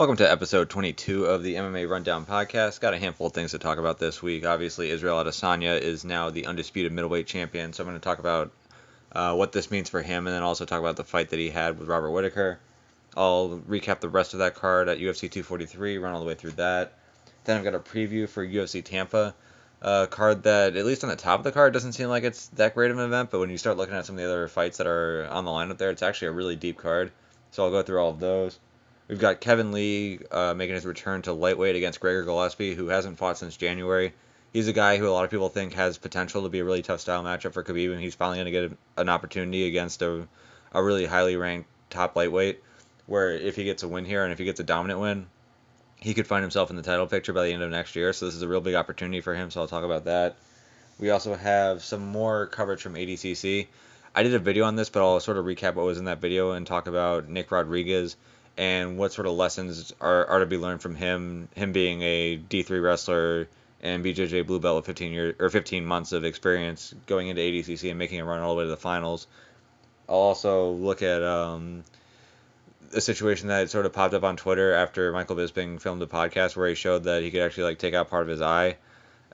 Welcome to episode 22 of the MMA Rundown podcast. Got a handful of things to talk about this week. Obviously, Israel Adesanya is now the undisputed middleweight champion, so I'm going to talk about uh, what this means for him and then also talk about the fight that he had with Robert Whittaker. I'll recap the rest of that card at UFC 243, run all the way through that. Then I've got a preview for UFC Tampa, a card that, at least on the top of the card, doesn't seem like it's that great of an event, but when you start looking at some of the other fights that are on the lineup there, it's actually a really deep card. So I'll go through all of those. We've got Kevin Lee uh, making his return to lightweight against Gregor Gillespie, who hasn't fought since January. He's a guy who a lot of people think has potential to be a really tough style matchup for Khabib, and he's finally going to get an opportunity against a, a really highly ranked top lightweight. Where if he gets a win here and if he gets a dominant win, he could find himself in the title picture by the end of next year. So this is a real big opportunity for him. So I'll talk about that. We also have some more coverage from ADCC. I did a video on this, but I'll sort of recap what was in that video and talk about Nick Rodriguez and what sort of lessons are, are to be learned from him, him being a D3 wrestler and BJJ blue belt with 15 years or 15 months of experience going into ADCC and making a run all the way to the finals. I'll also look at um, a situation that sort of popped up on Twitter after Michael Bisping filmed a podcast where he showed that he could actually like take out part of his eye.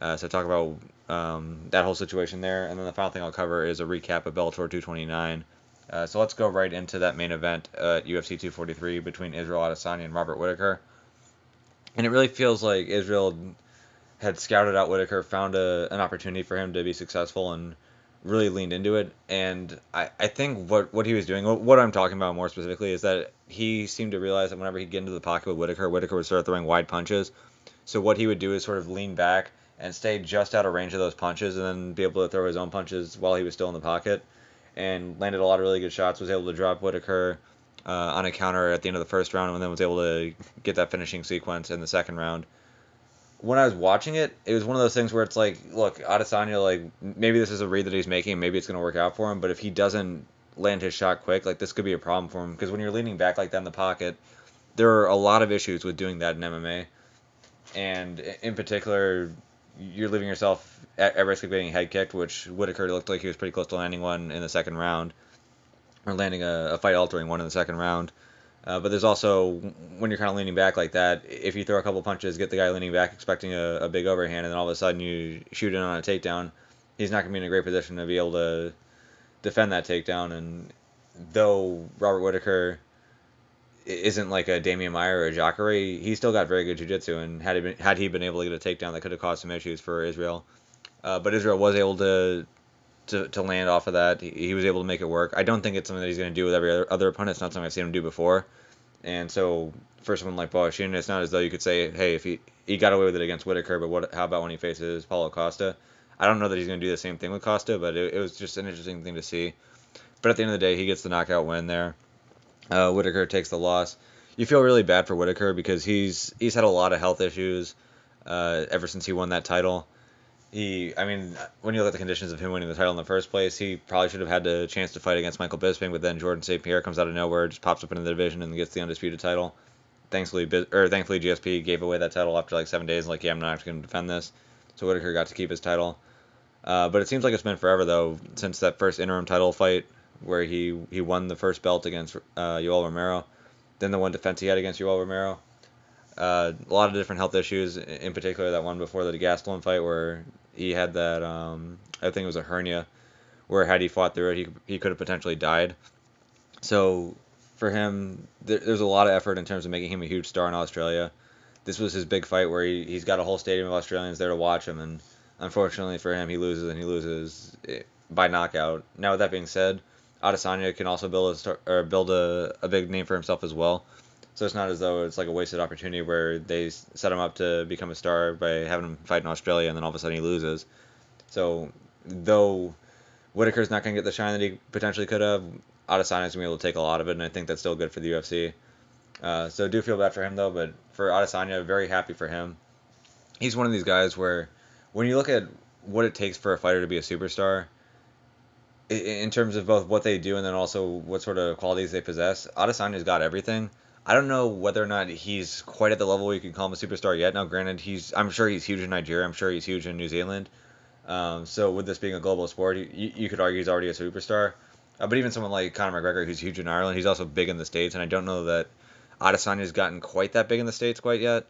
Uh, so talk about um, that whole situation there, and then the final thing I'll cover is a recap of Bellator 229 uh, so let's go right into that main event at UFC 243 between Israel Adesanya and Robert Whittaker. And it really feels like Israel had scouted out Whittaker, found a, an opportunity for him to be successful, and really leaned into it. And I, I think what, what he was doing, what I'm talking about more specifically, is that he seemed to realize that whenever he'd get into the pocket with Whittaker, Whittaker would start throwing wide punches. So what he would do is sort of lean back and stay just out of range of those punches and then be able to throw his own punches while he was still in the pocket and landed a lot of really good shots. Was able to drop Whittaker uh, on a counter at the end of the first round, and then was able to get that finishing sequence in the second round. When I was watching it, it was one of those things where it's like, look, Adesanya, like maybe this is a read that he's making, maybe it's gonna work out for him, but if he doesn't land his shot quick, like this could be a problem for him because when you're leaning back like that in the pocket, there are a lot of issues with doing that in MMA, and in particular, you're leaving yourself at, at risk of getting head kicked, which Whittaker looked like he was pretty close to landing one in the second round, or landing a, a fight altering one in the second round. Uh, but there's also when you're kind of leaning back like that, if you throw a couple punches, get the guy leaning back expecting a, a big overhand, and then all of a sudden you shoot in on a takedown, he's not going to be in a great position to be able to defend that takedown. And though Robert Whittaker isn't like a Demian Maia or a Jacare, he still got very good jiu-jitsu, and had he been, had he been able to get a takedown, that could have caused some issues for Israel. Uh, but Israel was able to, to to land off of that. He, he was able to make it work. I don't think it's something that he's going to do with every other, other opponent. It's not something I've seen him do before. And so for someone like Borrachinha, it's not as though you could say, hey, if he he got away with it against Whittaker, but what? How about when he faces Paulo Costa? I don't know that he's going to do the same thing with Costa, but it, it was just an interesting thing to see. But at the end of the day, he gets the knockout win there. Uh, Whittaker takes the loss. You feel really bad for Whittaker because he's he's had a lot of health issues uh, ever since he won that title he, I mean, when you look at the conditions of him winning the title in the first place, he probably should have had the chance to fight against Michael Bisping, but then Georges St. Pierre comes out of nowhere, just pops up into the division and gets the undisputed title. Thankfully, or thankfully, GSP gave away that title after like seven days. Like, yeah, I'm not actually going to defend this. So Whittaker got to keep his title. Uh, but it seems like it's been forever though since that first interim title fight where he he won the first belt against uh, Yoel Romero, then the one defense he had against Yoel Romero, uh, a lot of different health issues, in particular that one before the Gastelum fight where he had that um, I think it was a hernia, where had he fought through it, he he could have potentially died. So for him, there, there's a lot of effort in terms of making him a huge star in Australia. This was his big fight where he, he's got a whole stadium of Australians there to watch him, and unfortunately for him, he loses and he loses eh, by knockout. Now with that being said, Adesanya can also build a star, or build a, a big name for himself as well. So it's not as though it's like a wasted opportunity where they set him up to become a star by having him fight in Australia and then all of a sudden he loses. So though Whittaker's not going to get the shine that he potentially could have, Adesanya's going to be able to take a lot of it, and I think that's still good for the UFC. Uh, so do feel bad for him though, but for Adesanya, very happy for him. He's one of these guys where when you look at what it takes for a fighter to be a superstar, in terms of both what they do and then also what sort of qualities they possess, Adesanya's got everything. I don't know whether or not he's quite at the level you can call him a superstar yet. Now, granted, he's I'm sure he's huge in Nigeria. I'm sure he's huge in New Zealand. Um, so with this being a global sport, you, you could argue he's already a superstar. Uh, but even someone like Conor McGregor, who's huge in Ireland, he's also big in the states, and I don't know that Adesanya's gotten quite that big in the states quite yet.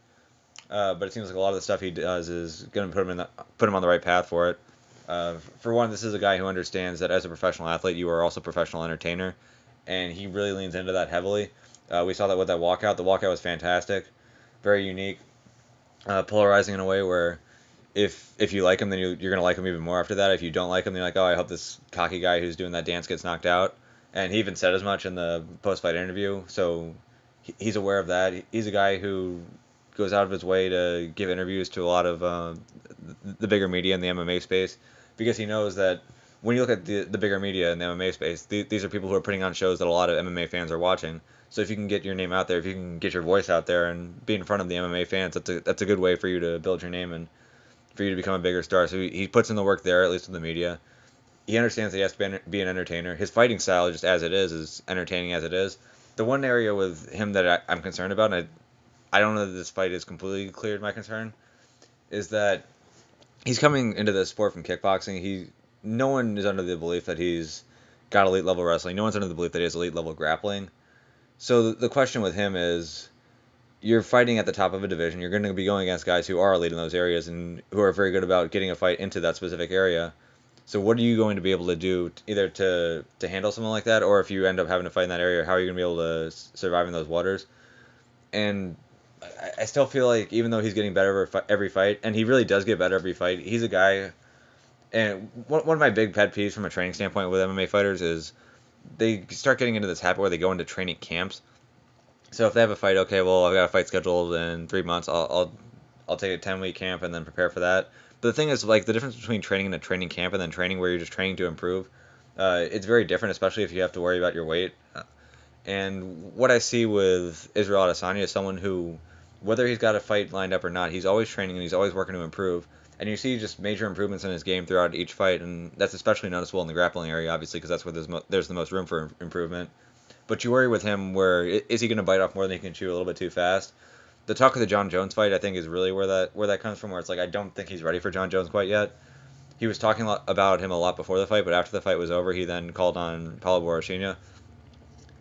Uh, but it seems like a lot of the stuff he does is going to put him in the, put him on the right path for it. For one, this is a guy who understands that as a professional athlete, you are also a professional entertainer, and he really leans into that heavily. Uh, we saw that with that walkout. The walkout was fantastic, very unique, uh, polarizing in a way where if if you like him, then you, you're gonna like him even more after that. If you don't like him, you're like, oh, I hope this cocky guy who's doing that dance gets knocked out. And he even said as much in the post-fight interview, so he's aware of that. He's a guy who goes out of his way to give interviews to a lot of uh, the bigger media in the MMA space because he knows that when you look at the, the bigger media in the MMA space, th- these are people who are putting on shows that a lot of MMA fans are watching. So if you can get your name out there, if you can get your voice out there and be in front of the MMA fans, that's a that's a good way for you to build your name and for you to become a bigger star. So he, he puts in the work there, at least with the media. He understands that he has to be, an entertainer. His fighting style, just as it is, is entertaining as it is. The one area with him that I, I'm concerned about, and I, I don't know that this fight is completely cleared my concern, is that he's coming into the sport from kickboxing. He no one is under the belief that he's got elite level wrestling. No one's under the belief that he has elite level grappling. So the question with him is, you're fighting at the top of a division. You're going to be going against guys who are elite in those areas and who are very good about getting a fight into that specific area. So what are you going to be able to do either to to handle something like that, or if you end up having to fight in that area, how are you going to be able to survive in those waters? And I, I still feel like even though he's getting better every fight, and he really does get better every fight, he's a guy. And one, one of my big pet peeves from a training standpoint with MMA fighters is they start getting into this habit where they go into training camps. So if they have a fight, okay, well I've got a fight scheduled in three months. I'll I'll, I'll take a ten week camp and then prepare for that. But the thing is, like the difference between training in a training camp and then training where you're just training to improve, uh, it's very different, especially if you have to worry about your weight. And what I see with Israel Adesanya is someone who, whether he's got a fight lined up or not, he's always training and he's always working to improve. And you see just major improvements in his game throughout each fight, and that's especially noticeable in the grappling area, obviously, because that's where there's, mo- there's the most room for improvement. But you worry with him where is he going to bite off more than he can chew a little bit too fast? The talk of the Jon Jones fight, I think, is really where that where that comes from. Where it's like I don't think he's ready for Jon Jones quite yet. He was talking about him a lot before the fight, but after the fight was over, he then called on Paulo Borrachinha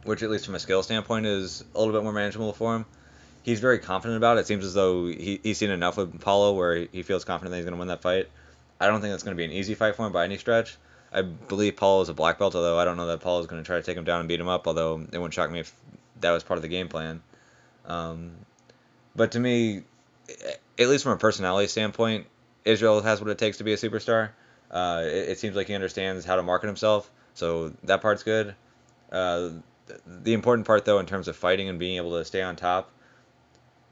which at least from a skill standpoint is a little bit more manageable for him. He's very confident about it. It seems as though he, he's seen enough with Paulo where he feels confident that he's going to win that fight. I don't think that's going to be an easy fight for him by any stretch. I believe Paulo is a black belt, although I don't know that Paulo is going to try to take him down and beat him up. Although it wouldn't shock me if that was part of the game plan. Um, but to me, at least from a personality standpoint, Israel has what it takes to be a superstar. Uh, it, it, seems like he understands how to market himself, so that part's good. Uh, the important part though in terms of fighting and being able to stay on top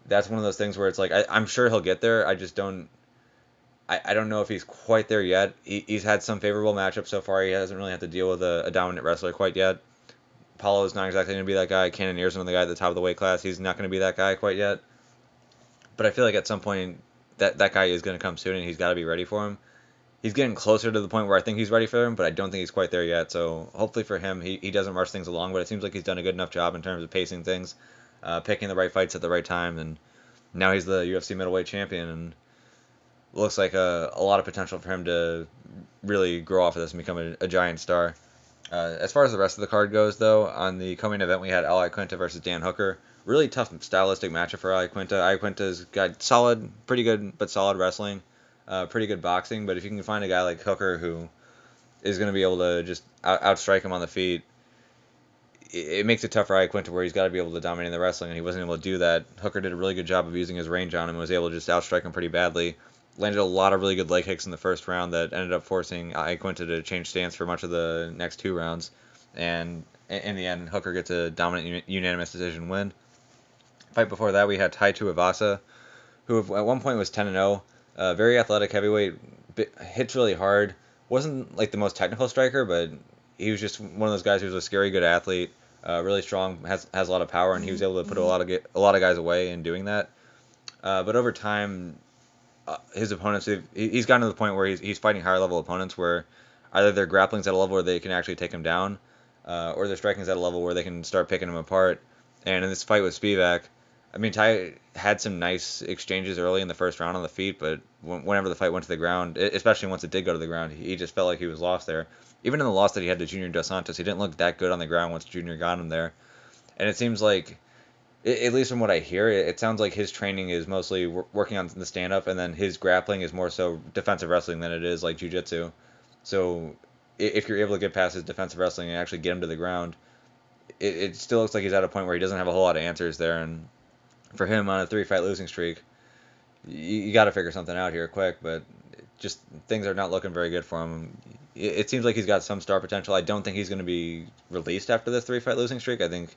that's one of those things where it's like I, am sure he'll get there. I just don't I, I don't know if he's quite there yet. He, he's had some favorable matchups so far. He hasn't really had to deal with a, a dominant wrestler quite yet. Paulo is not exactly going to be that guy. Cannonier's the guy at the top of the weight class. He's not going to be that guy quite yet. But i feel like at some point that that guy is going to come soon and he's got to be ready for him he's getting closer to the point where I think he's ready for him, but I don't think he's quite there yet. So hopefully for him, he, he doesn't rush things along, but it seems like he's done a good enough job in terms of pacing things, uh, picking the right fights at the right time, and now he's the UFC middleweight champion, and looks like a, a lot of potential for him to really grow off of this and become a, a giant star. Uh, as far as the rest of the card goes, though, on the coming event we had Ali Iaquinta versus Dan Hooker. Really tough stylistic matchup for Al Ali Iaquinta's got solid, pretty good, but solid wrestling uh, pretty good boxing. But if you can find a guy like Hooker who is going to be able to just out- outstrike him on the feet, it, it makes it tough for Iaquinta where he's got to be able to dominate the wrestling, and he wasn't able to do that. Hooker did a really good job of using his range on him and was able to just outstrike him pretty badly. Landed a lot of really good leg kicks in the first round that ended up forcing Iaquinta to change stance for much of the next two rounds. And in the end, Hooker gets a dominant unanimous decision win. Fight before that, we had Tai Tuivasa, who at one point was 10 and 0 uh, very athletic heavyweight, hits really hard. Wasn't like the most technical striker, but he was just one of those guys who was a scary good athlete. Uh, really strong, has has a lot of power, and he was able to put a lot of get, a lot of guys away in doing that. Uh, but over time, uh, his opponents, he, he's gotten to the point where he's, he's fighting higher level opponents where either their grappling's at a level where they can actually take him down, uh, or their striking's at a level where they can start picking him apart. And in this fight with Spivak, I mean, Tai had some nice exchanges early in the first round on the feet, but whenever the fight went to the ground, especially once it did go to the ground, he just felt like he was lost there. Even in the loss that he had to Junior Dos Santos, he didn't look that good on the ground once Junior got him there. And it seems like at least from what I hear, it, sounds like his training is mostly working on the stand up, and then his grappling is more so defensive wrestling than it is like jujitsu. So if you're able to get past his defensive wrestling and actually get him to the ground, it, it still looks like he's at a point where he doesn't have a whole lot of answers there. And for him on a three fight losing streak, you, you got to figure something out here quick. But just things are not looking very good for him. It, it seems like he's got some star potential. I don't think he's going to be released after this three fight losing streak. I think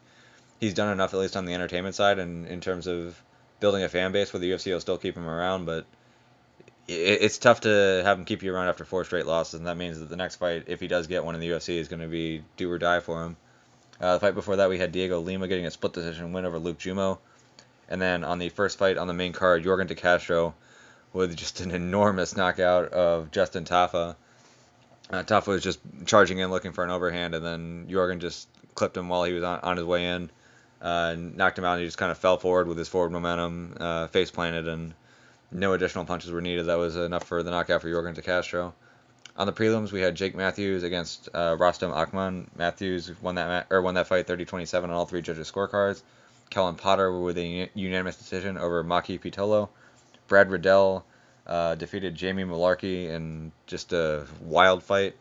he's done enough at least on the entertainment side and in terms of building a fan base where the UFC will still keep him around. But it's tough to have him keep you around after four straight losses, and that means that the next fight, if he does get one in the UFC, is going to be do or die for him. Uh, the fight before that, we had Diego Lima getting a split decision win over Luke Jumeau. And then on the first fight on the main card, Yorgan De Castro with just an enormous knockout of Justin Tafa. Uh, Tafa was just charging in looking for an overhand, and then Yorgan just clipped him while he was on, on his way in, uh, knocked him out, and he just kind of fell forward with his forward momentum, uh, face planted, and no additional punches were needed. That was enough for the knockout for Yorgan De Castro. On the prelims, we had Jake Matthews against uh, Rostem Akman. Matthews won that ma- or won that fight 30-27 on all three judges' scorecards. Callan Potter with a unanimous decision over Maki Pitolo. Brad Riddell uh, defeated Jamie Mullarkey in just a wild fight.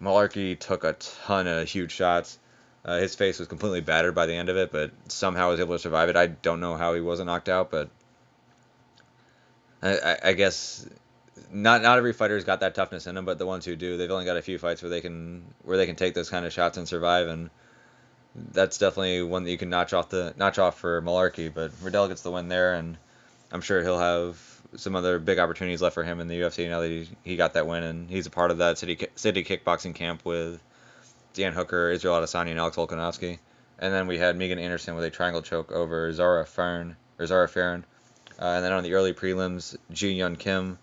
Mullarkey took a ton of huge shots. Uh, his face was completely battered by the end of it, but somehow was able to survive it. I don't know how he wasn't knocked out, but I, I guess not not every fighter's got that toughness in them, but the ones who do, they've only got a few fights where they can where they can take those kind of shots and survive, and that's definitely one that you can notch off the notch off for Mullarkey. But Riddell gets the win there, and I'm sure he'll have some other big opportunities left for him in the UFC now that he, he got that win, and he's a part of that city city kickboxing camp with Dan Hooker, Israel Adesanya, and Alex Volkanovski. And then we had Megan Anderson with a triangle choke over Zara Fern or Zara Farron. Uh, and then on the early prelims, Ji Yeon Kim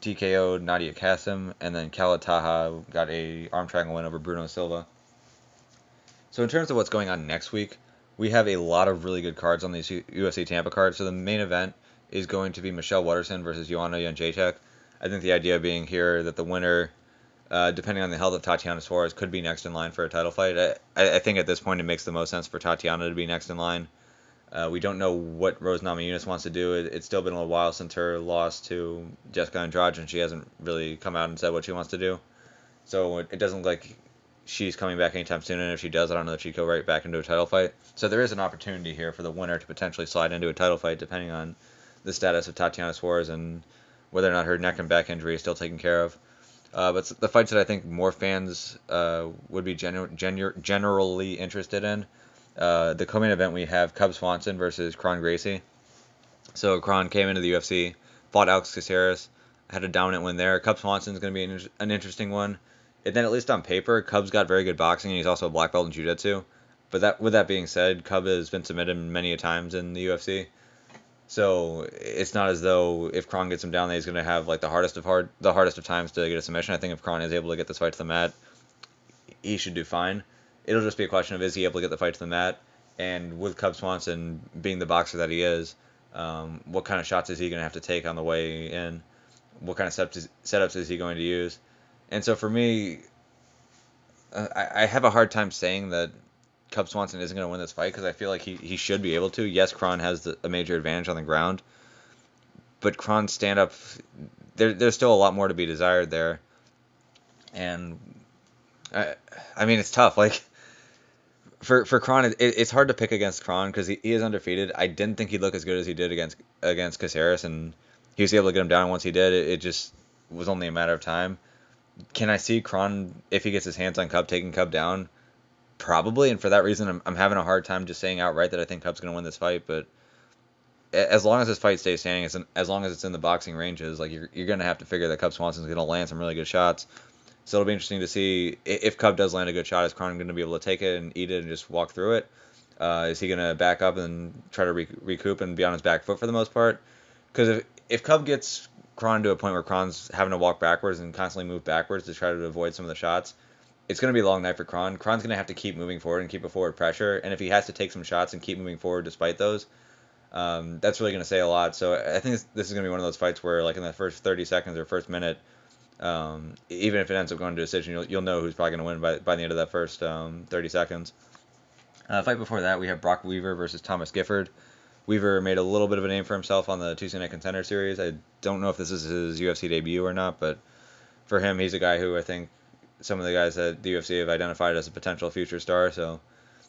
TKO'd Nadia Kassem, and then Khalid Taha got a arm triangle win over Bruno Silva. So in terms of what's going on next week, we have a lot of really good cards on these UFC Tampa cards. So the main event is going to be Michelle Waterson versus Joanna Jędrzejczyk. I think the idea being here that the winner, uh, depending on the health of Tatiana Suarez, could be next in line for a title fight. I, I think at this point it makes the most sense for Tatiana to be next in line. Uh, we don't know what Rose Namajunas wants to do. It, it's still been a little while since her loss to Jessica Andrade, and she hasn't really come out and said what she wants to do. So it, it doesn't look like she's coming back anytime soon. And if she does, I don't know if she'd go right back into a title fight. So there is an opportunity here for the winner to potentially slide into a title fight, depending on the status of Tatiana Suarez and whether or not her neck and back injury is still taken care of. Uh, but the fights that I think more fans uh, would be genu- genu- generally interested in uh, the co-main event we have Cub Swanson versus Kron Gracie. So Kron came into the UFC, fought Alex Caceres, had a dominant win there. Cub Swanson's going to be an, an, interesting one. And then at least on paper, Cub's got very good boxing, and he's also a black belt in jiu-jitsu. But that, with that being said, Cub has been submitted many a times in the UFC. So it's not as though if Kron gets him down, that he's going to have like the hardest of hard, the hardest of times to get a submission. I think if Kron is able to get this fight to the mat, he should do fine it'll just be a question of is he able to get the fight to the mat, and with Cub Swanson being the boxer that he is, um, what kind of shots is he going to have to take on the way in? What kind of setups is he going to use? And so for me, uh, I, I have a hard time saying that Cub Swanson isn't going to win this fight because I feel like he, he should be able to. Yes, Kron has the, a major advantage on the ground, but Kron's stand up, there, there's still a lot more to be desired there. And I, I mean, it's tough. Like for for Kron, it, it's hard to pick against Kron because he, he is undefeated. I didn't think he'd look as good as he did against against Caceres, and he was able to get him down. Once he did, it, it just was only a matter of time. Can I see Kron if he gets his hands on Cub taking Cub down? Probably, and for that reason, I'm, I'm having a hard time just saying outright that I think Cub's going to win this fight. But as long as this fight stays standing, as, as long as it's in the boxing ranges, like you're, you're going to have to figure that Cub Swanson's going to land some really good shots. So it'll be interesting to see if Cub does land a good shot. Is Kron going to be able to take it and eat it and just walk through it? Uh, is he going to back up and try to re- recoup and be on his back foot for the most part? Because if if Cub gets Kron to a point where Kron's having to walk backwards and constantly move backwards to try to avoid some of the shots, it's going to be a long night for Kron. Kron's going to have to keep moving forward and keep a forward pressure. And if he has to take some shots and keep moving forward despite those, um, that's really going to say a lot. So I think this, is going to be one of those fights where, like in the first 30 seconds or first minute, um, even if it ends up going to a decision, you'll, you'll know who's probably going to win by, by the end of that first um, 30 seconds. Uh, fight before that, we have Brok Weaver versus Thomas Gifford. Weaver made a little bit of a name for himself on the Tuesday Night Contender Series. I don't know if this is his UFC debut or not, but for him, he's a guy who I think some of the guys that the UFC have identified as a potential future star, so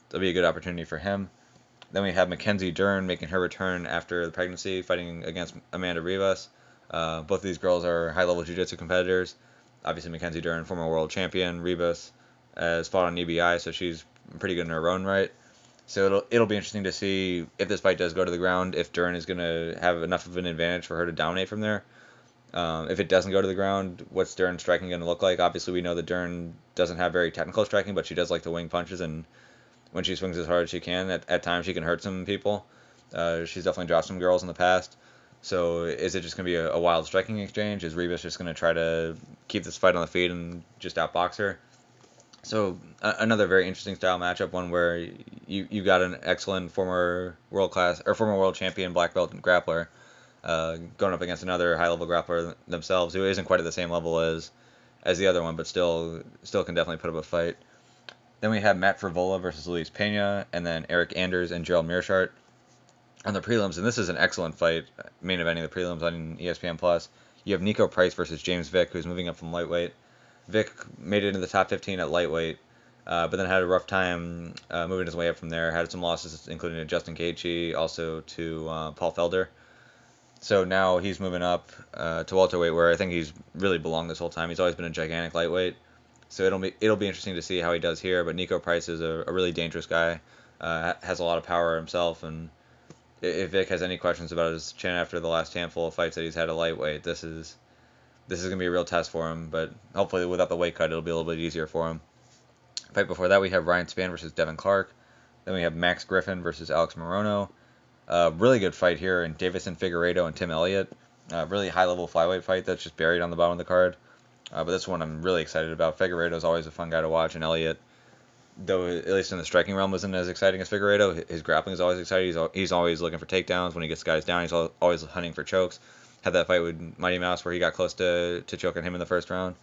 it'll be a good opportunity for him. Then we have Mackenzie Dern making her return after the pregnancy, fighting against Amanda Ribas. Uh, both of these girls are high-level jiu-jitsu competitors. Obviously, Mackenzie Dern, former world champion. Ribas has fought on EBI, so she's pretty good in her own right. So it'll it'll be interesting to see if this fight does go to the ground, if Dern is gonna have enough of an advantage for her to dominate from there. Um, if it doesn't go to the ground, what's Dern striking to look like? Obviously, we know that Dern doesn't have very technical striking, but she does like to wing punches, and when she swings as hard as she can, at, at times she can hurt some people. Uh, she's definitely dropped some girls in the past. So is it just to be a, a, wild striking exchange? Is Ribas just to try to keep this fight on the feet and just outbox her? So a, another very interesting style matchup, one where you you got an excellent former world class or former world champion black belt and grappler uh, going up against another high level grappler themselves who isn't quite at the same level as as the other one, but still still can definitely put up a fight. Then we have Matt Frevola versus Luis Pena, and then Eryk Anders and Gerald Meerschaert on the prelims. And this is an excellent fight, main eventing the prelims on ESPN Plus. You have Niko Price versus James Vick, who's moving up from lightweight. Vick made it into the top 15 at lightweight, uh, but then had a rough time uh, moving his way up from there. Had some losses, including to Justin Gaethje, also to uh, Paul Felder. So now he's moving up uh, to welterweight, where I think he's really belonged this whole time. He's always been a gigantic lightweight. So it'll be it'll be interesting to see how he does here. But Niko Price is a, a really dangerous guy. Uh, has a lot of power himself, and if Vick has any questions about his chin after the last handful of fights that he's had at lightweight, this is this is gonna be a real test for him. But hopefully, without the weight cut, it'll be a little bit easier for him. Fight before that, we have Ryan Spann versus Devin Clark. Then we have Max Griffin versus Alex Morono. Uh, really good fight here, and Deiveson Figueiredo and Tim Elliott. Uh, really high level flyweight fight that's just buried on the bottom of the card. Uh, but this one I'm really excited about. Figueiredo is always a fun guy to watch, and Elliott, though at least in the striking realm, wasn't as exciting as Figueiredo. His grappling is always exciting. He's, he's always looking for takedowns. When he gets guys down, he's always hunting for chokes. Had that fight with Mighty Mouse where he got close to, to choking him in the first round.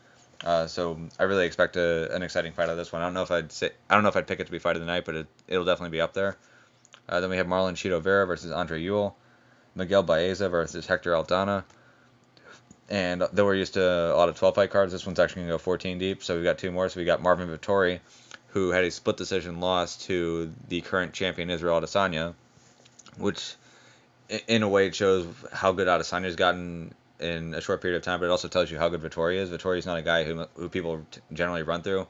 Uh, so I really expect a, an exciting fight out of this one. I don't know if I'd say I don't know if I'd pick it to be fight of the night, but it, it'll definitely be up there. Uh, then we have Marlon Chito Vera versus Andre Ewell, Miguel Baeza versus Hector Aldana. And though we're used to a lot of 12 fight cards, this one's actually going to go 14 deep. So we've got two more. So we got Marvin Vettori, who had a split decision loss to the current champion Israel Adesanya, which in a way it shows how good Adesanya's gotten in a short period of time, but it also tells you how good Vettori is. Vettori's not a guy who, who people generally run through.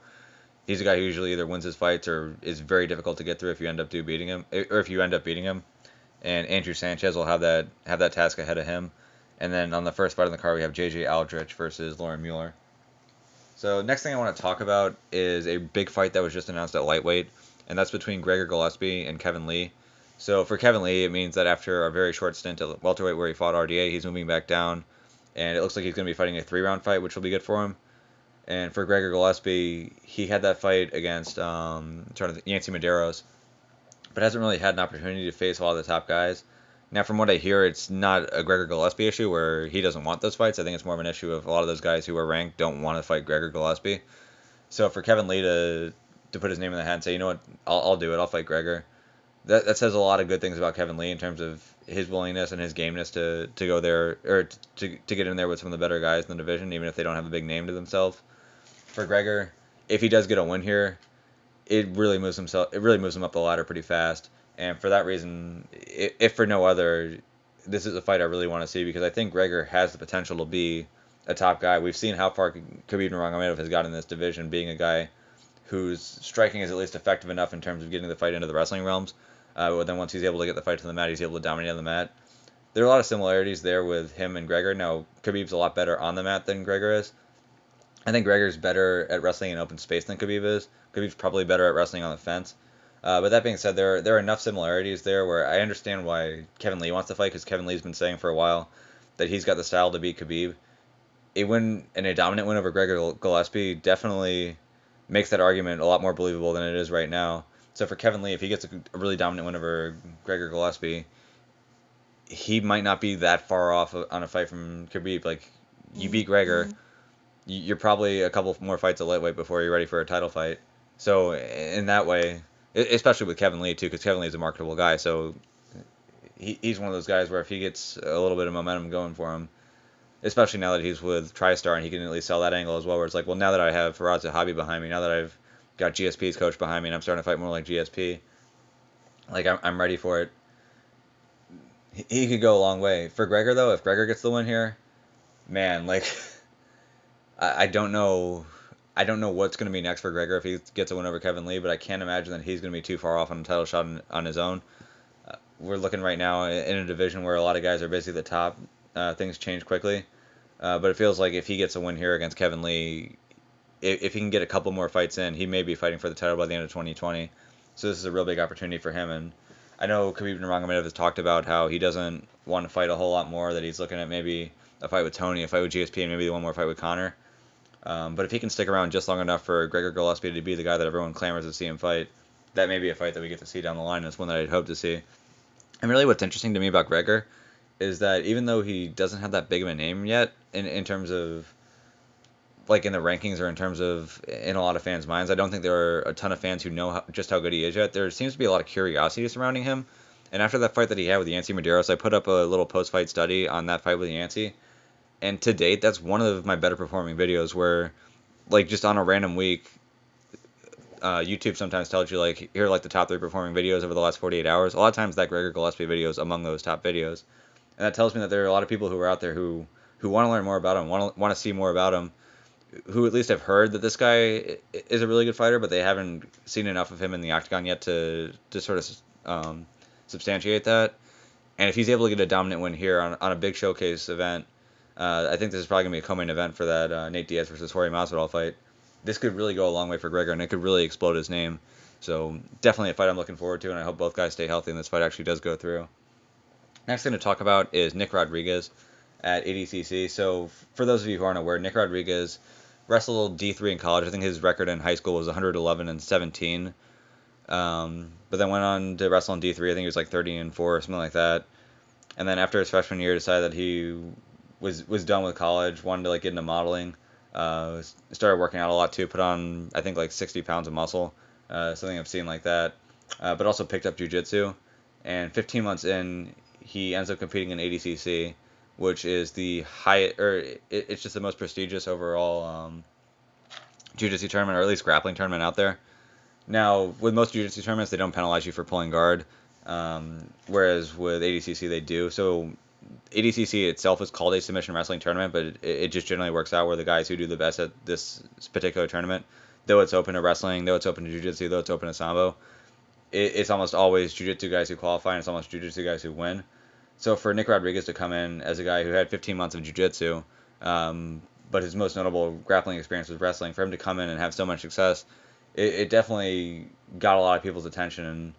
He's a guy who usually either wins his fights or is very difficult to get through if you end up do beating him, eh, or if you end up beating him. And Andrew Sanchez will have that have that task ahead of him. And then on the first fight on the card, we have J.J. Aldrich versus Lauren Mueller. So next thing I want to talk about is a big fight that was just announced at lightweight, and that's between Gregor Gillespie and Kevin Lee. So for Kevin Lee, it means that after a very short stint at welterweight where he fought RDA, he's moving back down, and it looks like he's going to be fighting a three-round fight, which will be good for him. And for Gregor Gillespie, he had that fight against um, trying to Yancy Medeiros, but hasn't really had an opportunity to face a lot of the top guys. Now, from what I hear, it's not a Gregor Gillespie issue where he doesn't want those fights. I think it's more of an issue of a lot of those guys who are ranked don't want to fight Gregor Gillespie. So for Kevin Lee to to put his name in the hat and say, you know what, I'll, I'll do it. I'll fight Gregor. That, that says a lot of good things about Kevin Lee in terms of his willingness and his gameness to, to go there or to, to get in there with some of the better guys in the division, even if they don't have a big name to themselves. For Gregor, if he does get a win here, it really moves himself. It really moves him up the ladder pretty fast. And for that reason, if for no other, this is a fight I really want to see because I think Gregor has the potential to be a top guy. We've seen how far Khabib Nurmagomedov has gotten in this division, being a guy whose striking is at least effective enough in terms of getting the fight into the wrestling realms. Uh, but then once he's able to get the fight to the mat, he's able to dominate on the mat. There are a lot of similarities there with him and Gregor. Now, Khabib's a lot better on the mat than Gregor is. I think Gregor's better at wrestling in open space than Khabib is. Khabib's probably better at wrestling on the fence. Uh, but that being said, there are, there are enough similarities there where I understand why Kevin Lee wants to fight because Kevin Lee's been saying for a while that he's got the style to beat Khabib. A win and a dominant win over Gregor Gillespie definitely makes that argument a lot more believable than it is right now. So for Kevin Lee, if he gets a, a really dominant win over Gregor Gillespie, he might not be that far off on a fight from Khabib. Like you beat Gregor, mm-hmm. you're probably a couple more fights at lightweight before you're ready for a title fight. So in that way, especially with Kevin Lee too, because Kevin Lee is a marketable guy. So he, he's one of those guys where if he gets a little bit of momentum going for him, especially now that he's with TriStar and he can at least sell that angle as well, where it's like, well, now that I have Firas Zahabi behind me, now that I've got GSP's coach behind me and I'm starting to fight more like GSP, like I'm, I'm ready for it. He, could go a long way. For Gregor though, if Gregor gets the win here, man, like I, I don't know. I don't know what's going to be next for Gregor if he gets a win over Kevin Lee, but I can't imagine that he's going to be too far off on a title shot on, on his own. Uh, we're looking right now in a division where a lot of guys are basically at the top. Uh, things change quickly, uh, but it feels like if he gets a win here against Kevin Lee, if, if he can get a couple more fights in, he may be fighting for the title by the end of 2020. So this is a real big opportunity for him. And I know Khabib Nurmagomedov has talked about how he doesn't want to fight a whole lot more. That he's looking at maybe a fight with Tony, a fight with GSP, and maybe one more fight with Conor. Um, but if he can stick around just long enough for Gregor Gillespie to be the guy that everyone clamors to see him fight, that may be a fight that we get to see down the line. It's one that I'd hope to see. And really, what's interesting to me about Gregor is that even though he doesn't have that big of a name yet in in terms of like in the rankings or in terms of in a lot of fans' minds, I don't think there are a ton of fans who know how, just how good he is yet. There seems to be a lot of curiosity surrounding him. And after that fight that he had with Yancy Medeiros, I put up a little post-fight study on that fight with Yancy and to date that's one of my better performing videos where like just on a random week uh, YouTube sometimes tells you like here are like the top three performing videos over the last 48 hours. A lot of times that Gregor Gillespie video is among those top videos, and that tells me that there are a lot of people who are out there who who want to learn more about him, want to want to see more about him, who at least have heard that this guy is a really good fighter, but they haven't seen enough of him in the octagon yet to to sort of um, substantiate that. And if he's able to get a dominant win here on, on a big showcase event, uh, I think this is probably gonna be a co-main event for that uh, Nate Diaz versus Jorge Masvidal fight. This could really go a long way for Gregor, and it could really explode his name. So definitely a fight I'm looking forward to, and I hope both guys stay healthy and this fight actually does go through. Next thing to talk about is Nick Rodriguez at ADCC. So for those of you who aren't aware, Nick Rodriguez wrestled D3 in college. I think his record in high school was 111 and 17. Um, but then went on to wrestle in D3. I think he was like 30 and 4 or something like that. And then after his freshman year, decided that he was was done with college, wanted to like get into modeling. Uh, started working out a lot too. Put on I think like 60 pounds of muscle, uh, something I've seen like that. Uh, but also picked up jujitsu, and 15 months in, he ends up competing in ADCC, which is the highest or it, it's just the most prestigious overall um, jiu-jitsu tournament or at least grappling tournament out there. Now, with most jiu-jitsu tournaments, they don't penalize you for pulling guard, um, whereas with ADCC they do. So ADCC itself is called a submission wrestling tournament, but it, it, just generally works out where the guys who do the best at this particular tournament, though it's open to wrestling, though it's open to jiu-jitsu, though it's open to sambo, it, it's almost always jiu-jitsu guys who qualify, and it's almost jiu-jitsu guys who win. So for Nick Rodriguez to come in as a guy who had 15 months of jiu-jitsu, um, but his most notable grappling experience was wrestling, for him to come in and have so much success, it, it definitely got a lot of people's attention, and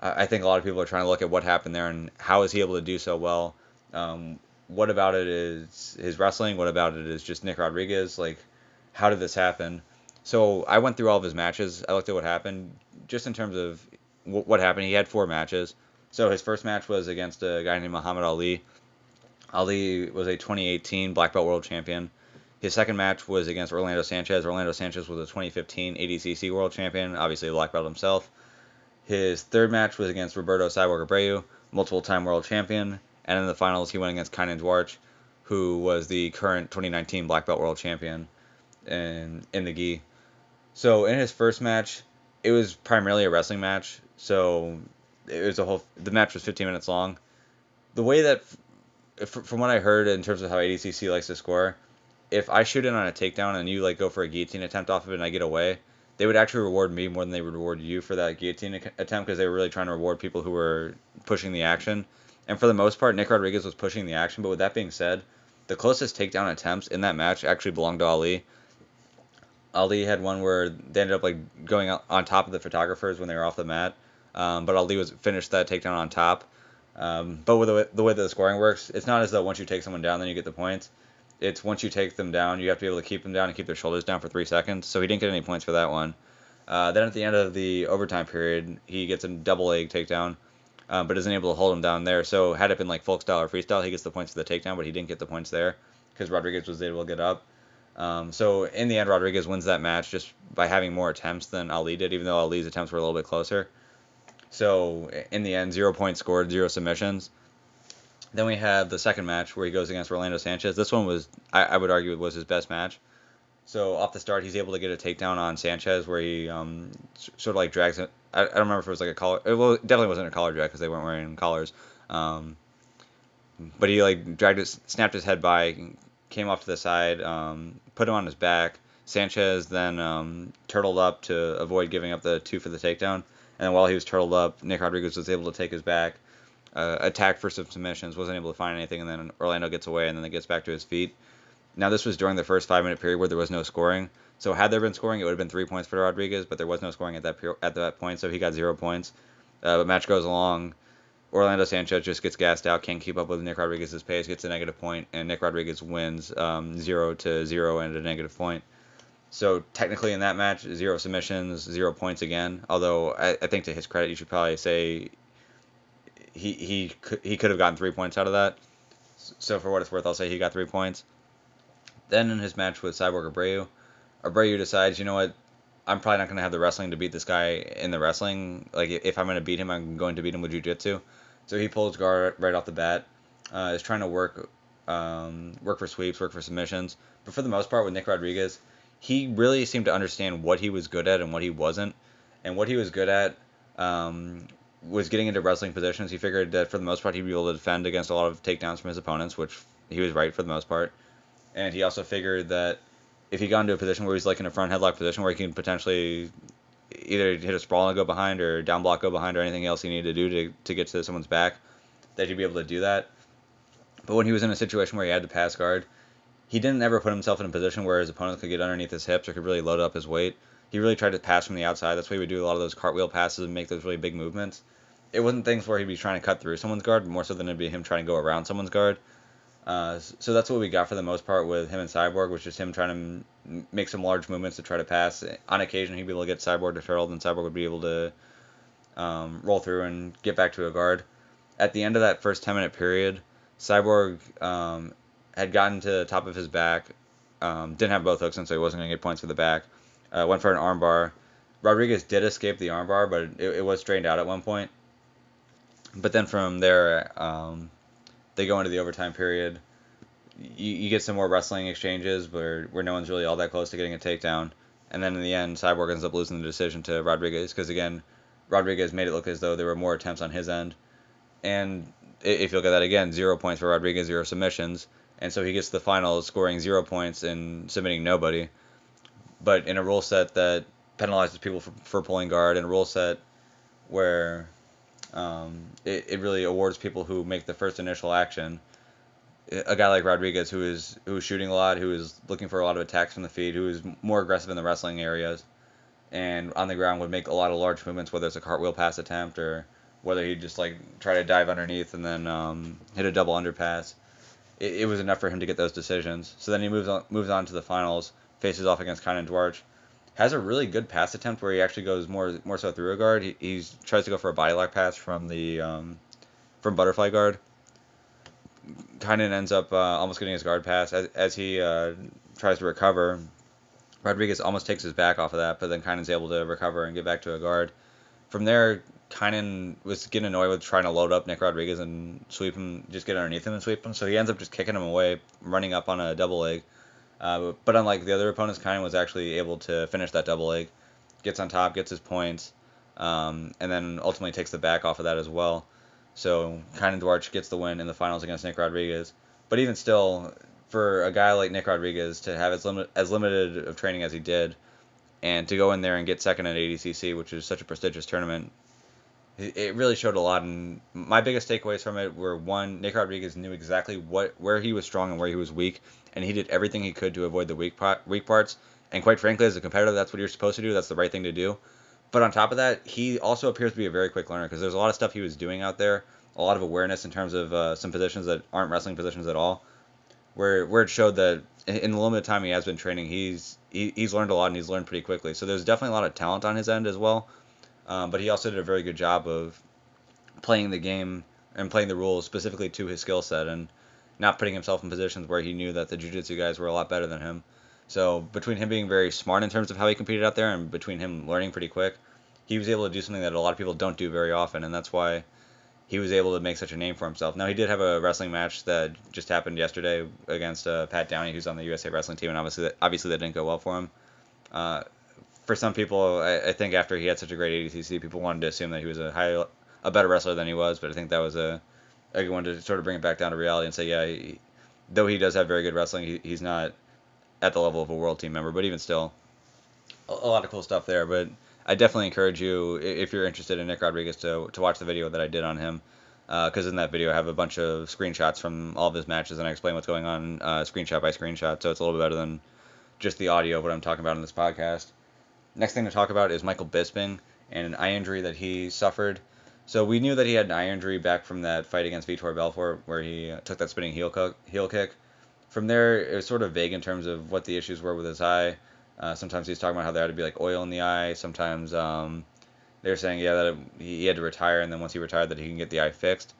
I, think a lot of people are trying to look at what happened there and how is he able to do so well um, what about it is his wrestling? What about it is just Nick Rodriguez? Like, how did this happen? So I went through all of his matches. I looked at what happened, just in terms of what happened. He had four matches. So his first match was against a guy named Muhammad Ali. Ali was a 2018 black belt world champion. His second match was against Orlando Sanchez. Orlando Sanchez was a 2015 ADCC world champion, obviously black belt himself. His third match was against Roberto Cyborg Abreu, multiple time world champion. And in the finals, he went against Kaynan Duarte, who was the current 2019 black belt world champion in in the gi. So in his first match, it was primarily a wrestling match. So it was a whole. The match was 15 minutes long. The way that, from what I heard in terms of how ADCC likes to score, if I shoot in on a takedown and you like go for a guillotine attempt off of it and I get away, they would actually reward me more than they would reward you for that guillotine attempt because they were really trying to reward people who were pushing the action. And for the most part, Nick Rodriguez was pushing the action. But with that being said, the closest takedown attempts in that match actually belonged to Ali. Ali had one where they ended up like going on top of the photographers when they were off the mat, um, but Ali was finished that takedown on top. Um, but with the way, the way that the scoring works, it's not as though once you take someone down, then you get the points. It's once you take them down, you have to be able to keep them down and keep their shoulders down for three seconds. So he didn't get any points for that one. Uh, then at the end of the overtime period, he gets a double leg takedown um, but isn't able to hold him down there. So had it been like folk style or freestyle, he gets the points for the takedown, but he didn't get the points there because Rodriguez was able to get up. Um, so in the end, Rodriguez wins that match just by having more attempts than Ali did, even though Ali's attempts were a little bit closer. So in the end, zero points scored, zero submissions. Then we have the second match where he goes against Orlando Sanchez. This one was, I, I would argue, was his best match. So off the start, he's able to get a takedown on Sanchez where he um, sort of like drags it. I, I don't remember if it was like a collar. It definitely wasn't a collar drag because they weren't wearing collars. Um, but he like dragged it, snapped his head by, came off to the side, um, put him on his back. Sanchez then um, turtled up to avoid giving up the two for the takedown. And while he was turtled up, Nick Rodriguez was able to take his back, uh, attack for some submissions, wasn't able to find anything, and then Orlando gets away, and then it gets back to his feet. Now this was during the first five minute period where there was no scoring. So had there been scoring, it would have been three points for Rodriguez, but there was no scoring at that at that point, so he got zero points. Uh, but match goes along. Orlando Sanchez just gets gassed out, can't keep up with Nick Rodriguez's pace, gets a negative point, and Nick Rodriguez wins um, zero to zero and a negative point. So technically in that match, zero submissions, zero points again. Although I, I think to his credit, you should probably say he he could, he could have gotten three points out of that. So for what it's worth, I'll say he got three points. Then in his match with Cyborg Abreu, Abreu decides, you know what, I'm probably not going to have the wrestling to beat this guy in the wrestling. Like if I'm going to beat him, I'm going to beat him with jiu-jitsu. So he pulls guard right off the bat. Uh, is trying to work um, work for sweeps, work for submissions. But for the most part, with Nick Rodriguez, he really seemed to understand what he was good at and what he wasn't. And what he was good at um, was getting into wrestling positions. He figured that for the most part he'd be able to defend against a lot of takedowns from his opponents, which he was right for the most part. And he also figured that if he got into a position where he's like in a front headlock position where he can potentially either hit a sprawl and go behind or down block go behind or anything else he needed to do to, to get to someone's back, that he'd be able to do that. But when he was in a situation where he had to pass guard, he didn't ever put himself in a position where his opponent could get underneath his hips or could really load up his weight. He really tried to pass from the outside. That's why he would do a lot of those cartwheel passes and make those really big movements. It wasn't things where he'd be trying to cut through someone's guard, more so than it'd be him trying to go around someone's guard. Uh, so that's what we got for the most part with him and Cyborg, which is him trying to make some large movements to try to pass. On occasion, he'd be able to get Cyborg to Farrell, and Cyborg would be able to um, roll through and get back to a guard. At the end of that first 10 minute period, Cyborg um, had gotten to the top of his back, um, didn't have both hooks in, so he wasn't going to get points for the back. Uh, went for an armbar. Rodriguez did escape the armbar, but it, it was strained out at one point. But then from there, um, they go into the overtime period. You, you get some more wrestling exchanges where, where no one's really all that close to getting a takedown. And then in the end, Cyborg ends up losing the decision to Rodriguez because, again, Rodriguez made it look as though there were more attempts on his end. And if you look at that again, zero points for Rodriguez, zero submissions. And so he gets the final scoring zero points and submitting nobody. But in a rule set that penalizes people for, for pulling guard, and a rule set where um, it, it really awards people who make the first initial action. A guy like Rodriguez, who is who is shooting a lot, who is looking for a lot of attacks from the feet, who is more aggressive in the wrestling areas, and on the ground would make a lot of large movements, whether it's a cartwheel pass attempt or whether he'd just like try to dive underneath and then um, hit a double underpass. It, it, was enough for him to get those decisions. So then he moves on moves on to the finals, faces off against Kaynan Duarte, has a really good pass attempt where he actually goes more more so through a guard. He he's, tries to go for a body lock pass from the um, from butterfly guard. Kaynan ends up uh, almost getting his guard pass as, as he uh, tries to recover. Rodriguez almost takes his back off of that, but then Kaynan's able to recover and get back to a guard. From there, Kaynan was getting annoyed with trying to load up Nick Rodriguez and sweep him, just get underneath him and sweep him. So he ends up just kicking him away, running up on a double leg. Uh, but unlike the other opponents, Kaynan was actually able to finish that double leg, gets on top, gets his points, um, and then ultimately takes the back off of that as well. So Kaynan Duarte gets the win in the finals against Nick Rodriguez. But even still, for a guy like Nick Rodriguez to have as, limit, as limited of training as he did, and to go in there and get second at ADCC, which is such a prestigious tournament, it really showed a lot. And my biggest takeaways from it were one, Nick Rodriguez knew exactly what where he was strong and where he was weak, and he did everything he could to avoid the weak part, weak parts. And quite frankly, as a competitor, that's what you're supposed to do. That's the right thing to do. But on top of that, he also appears to be a very quick learner because there's a lot of stuff he was doing out there, a lot of awareness in terms of uh, some positions that aren't wrestling positions at all, where where it showed that in the limited time he has been training, he's he, he's learned a lot and he's learned pretty quickly. So there's definitely a lot of talent on his end as well. Um, but he also did a very good job of playing the game and playing the rules specifically to his skill set and not putting himself in positions where he knew that the jiu-jitsu guys were a lot better than him. So between him being very smart in terms of how he competed out there, and between him learning pretty quick, he was able to do something that a lot of people don't do very often, and that's why he was able to make such a name for himself. Now he did have a wrestling match that just happened yesterday against uh, Pat Downey, who's on the USA Wrestling team, and obviously that, obviously that didn't go well for him. Uh, for some people, I, I, think after he had such a great ADCC, people wanted to assume that he was a high, a better wrestler than he was. But I think that was a, a good one to sort of bring it back down to reality and say, yeah, he, though he does have very good wrestling, he, he's not at the level of a world team member. But even still, a, a lot of cool stuff there. But I definitely encourage you, if you're interested in Nick Rodriguez, to to watch the video that I did on him. Because uh, in that video, I have a bunch of screenshots from all of his matches, and I explain what's going on uh, screenshot by screenshot. So it's a little bit better than just the audio of what I'm talking about in this podcast. Next thing to talk about is Michael Bisping and an eye injury that he suffered. So we knew that he had an eye injury back from that fight against Vitor Belfort, where he took that spinning heel, heel kick. From there, it was sort of vague in terms of what the issues were with his eye. Uh, sometimes he's talking about how there had to be like oil in the eye. Sometimes um, they were saying, yeah, that he had to retire, and then once he retired, that he can get the eye fixed.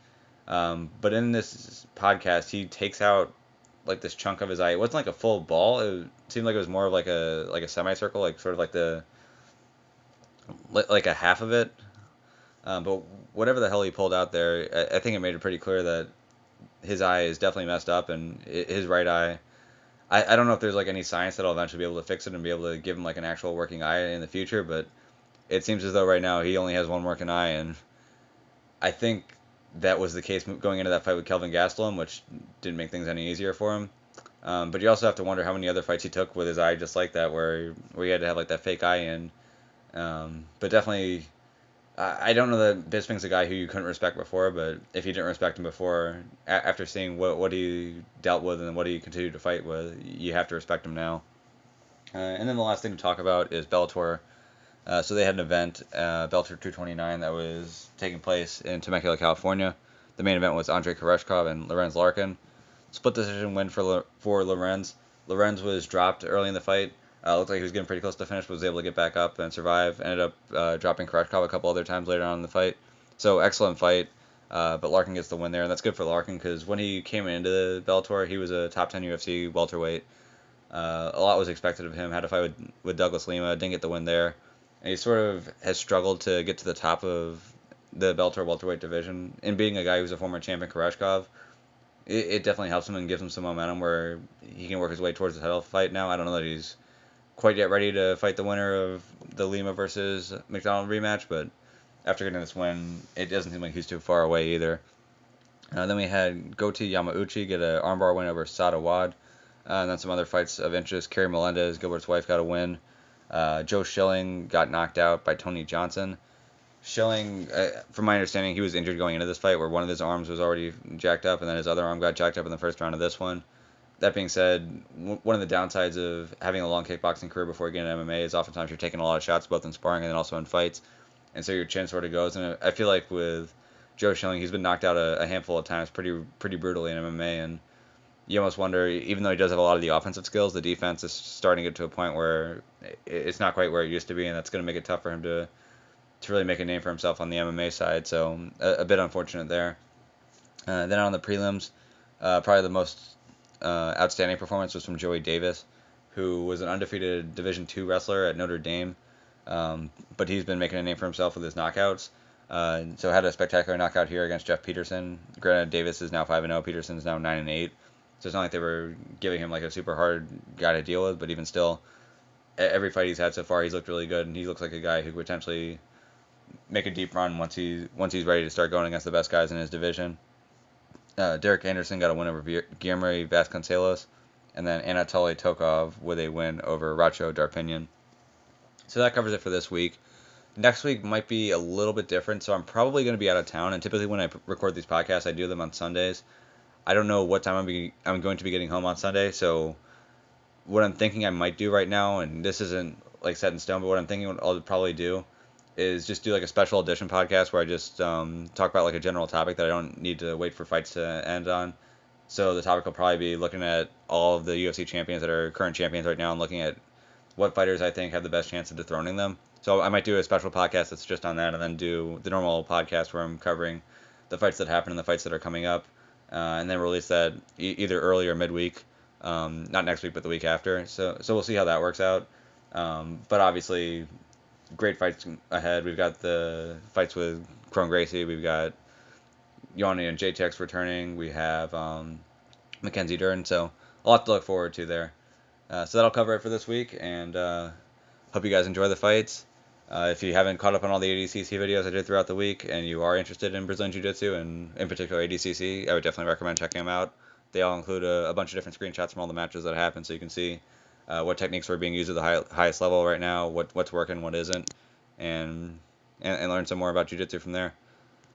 Um, but in this podcast, he takes out like this chunk of his eye. It wasn't like a full ball. It seemed like it was more of like a like a semicircle, like sort of like the like a half of it. Um, but whatever the hell he pulled out there, I, I, think it made it pretty clear that his eye is definitely messed up, and his right eye. I, I don't know if there's like any science that'll eventually be able to fix it and be able to give him like an actual working eye in the future, but it seems as though right now he only has one working eye, and I think that was the case going into that fight with Kelvin Gastelum, which didn't make things any easier for him. Um, but you also have to wonder how many other fights he took with his eye just like that, where where he had to have like that fake eye in. Um, but definitely, I, don't know that Bisping's a guy who you couldn't respect before, but if you didn't respect him before, a- after seeing what what he dealt with and what he continued to fight with, you have to respect him now. Uh, and then the last thing to talk about is Bellator. Uh, so they had an event, uh, Bellator 229, that was taking place in Temecula, California. The main event was Andrei Koreshkov and Lorenz Larkin. Split decision win for for Lorenz. Lorenz was dropped early in the fight. Uh, looked like he was getting pretty close to finish, but was able to get back up and survive. Ended up uh, dropping Koreshkov a couple other times later on in the fight. So excellent fight. Uh, but Larkin gets the win there, and that's good for Larkin because when he came into the Bellator, he was a top 10 UFC welterweight. Uh, a lot was expected of him. Had a fight with, with Douglas Lima, didn't get the win there and he sort of has struggled to get to the top of the Bellator welterweight division. And being a guy who's a former champion, Koreshkov, it, it, definitely helps him and gives him some momentum where he can work his way towards the title fight now. I don't know that he's quite yet ready to fight the winner of the Lima versus MacDonald rematch, but after getting this win, it doesn't seem like he's too far away either. Uh, then we had Goiti Yamauchi get an armbar win over Saad Awad. Uh, and then some other fights of interest. Keri Melendez, Gilbert's wife, got a win. Uh, Joe Schilling got knocked out by Tony Johnson. Schilling, uh, from my understanding, he was injured going into this fight, where one of his arms was already jacked up, and then his other arm got jacked up in the first round of this one. That being said, w- one of the downsides of having a long kickboxing career before getting into MMA is oftentimes you're taking a lot of shots, both in sparring and then also in fights, and so your chin sort of goes. And I feel like with Joe Schilling, he's been knocked out a, a handful of times, pretty pretty brutally in MMA, and you almost wonder, even though he does have a lot of the offensive skills, the defense is starting to get to a point where it's not quite where it used to be, and that's going to make it tough for him to to really make a name for himself on the MMA side. So a, a bit unfortunate there. Uh, then on the prelims, uh, probably the most uh, outstanding performance was from Joey Davis, who was an undefeated Division two wrestler at Notre Dame, um, but he's been making a name for himself with his knockouts. Uh, so had a spectacular knockout here against Jeff Peterson. Granted, Davis is now five and zero. Peterson is now nine and eight. So it's not like they were giving him like a super hard guy to deal with, but even still, every fight he's had so far, he's looked really good, and he looks like a guy who could potentially make a deep run once he once he's ready to start going against the best guys in his division. Uh, Derek Anderson got a win over Guillermo Vasconcelos, and then Anatoly Tokov with a win over Hracho Darpinyan. So that covers it for this week. Next week might be a little bit different, so I'm probably going to be out of town. And typically, when I record these podcasts, I do them on Sundays. I don't know what time I'm, be, I'm going to be getting home on Sunday, so what I'm thinking I might do right now, and this isn't like set in stone, but what I'm thinking I'll probably do is just do like a special edition podcast where I just um, talk about like a general topic that I don't need to wait for fights to end on. So the topic will probably be looking at all of the UFC champions that are current champions right now and looking at what fighters I think have the best chance of dethroning them. So I might do a special podcast that's just on that, and then do the normal podcast where I'm covering the fights that happen and the fights that are coming up uh, and then release that e- either early or midweek Um, not next week, but the week after. So so we'll see how that works out. Um, but obviously, great fights ahead. We've got the fights with Kron Gracie. We've got Yianni and JTX returning. We have um, Mackenzie Dern. So a lot to look forward to there. Uh, so that'll cover it for this week, and uh, hope you guys enjoy the fights. Uh, if you haven't caught up on all the ADCC videos I did throughout the week, and you are interested in Brazilian Jiu Jitsu and in particular ADCC, I would definitely recommend checking them out. They all include a, a bunch of different screenshots from all the matches that happened, so you can see uh, what techniques are being used at the high, highest level right now, what what's working, what isn't, and, and and learn some more about Jiu Jitsu from there.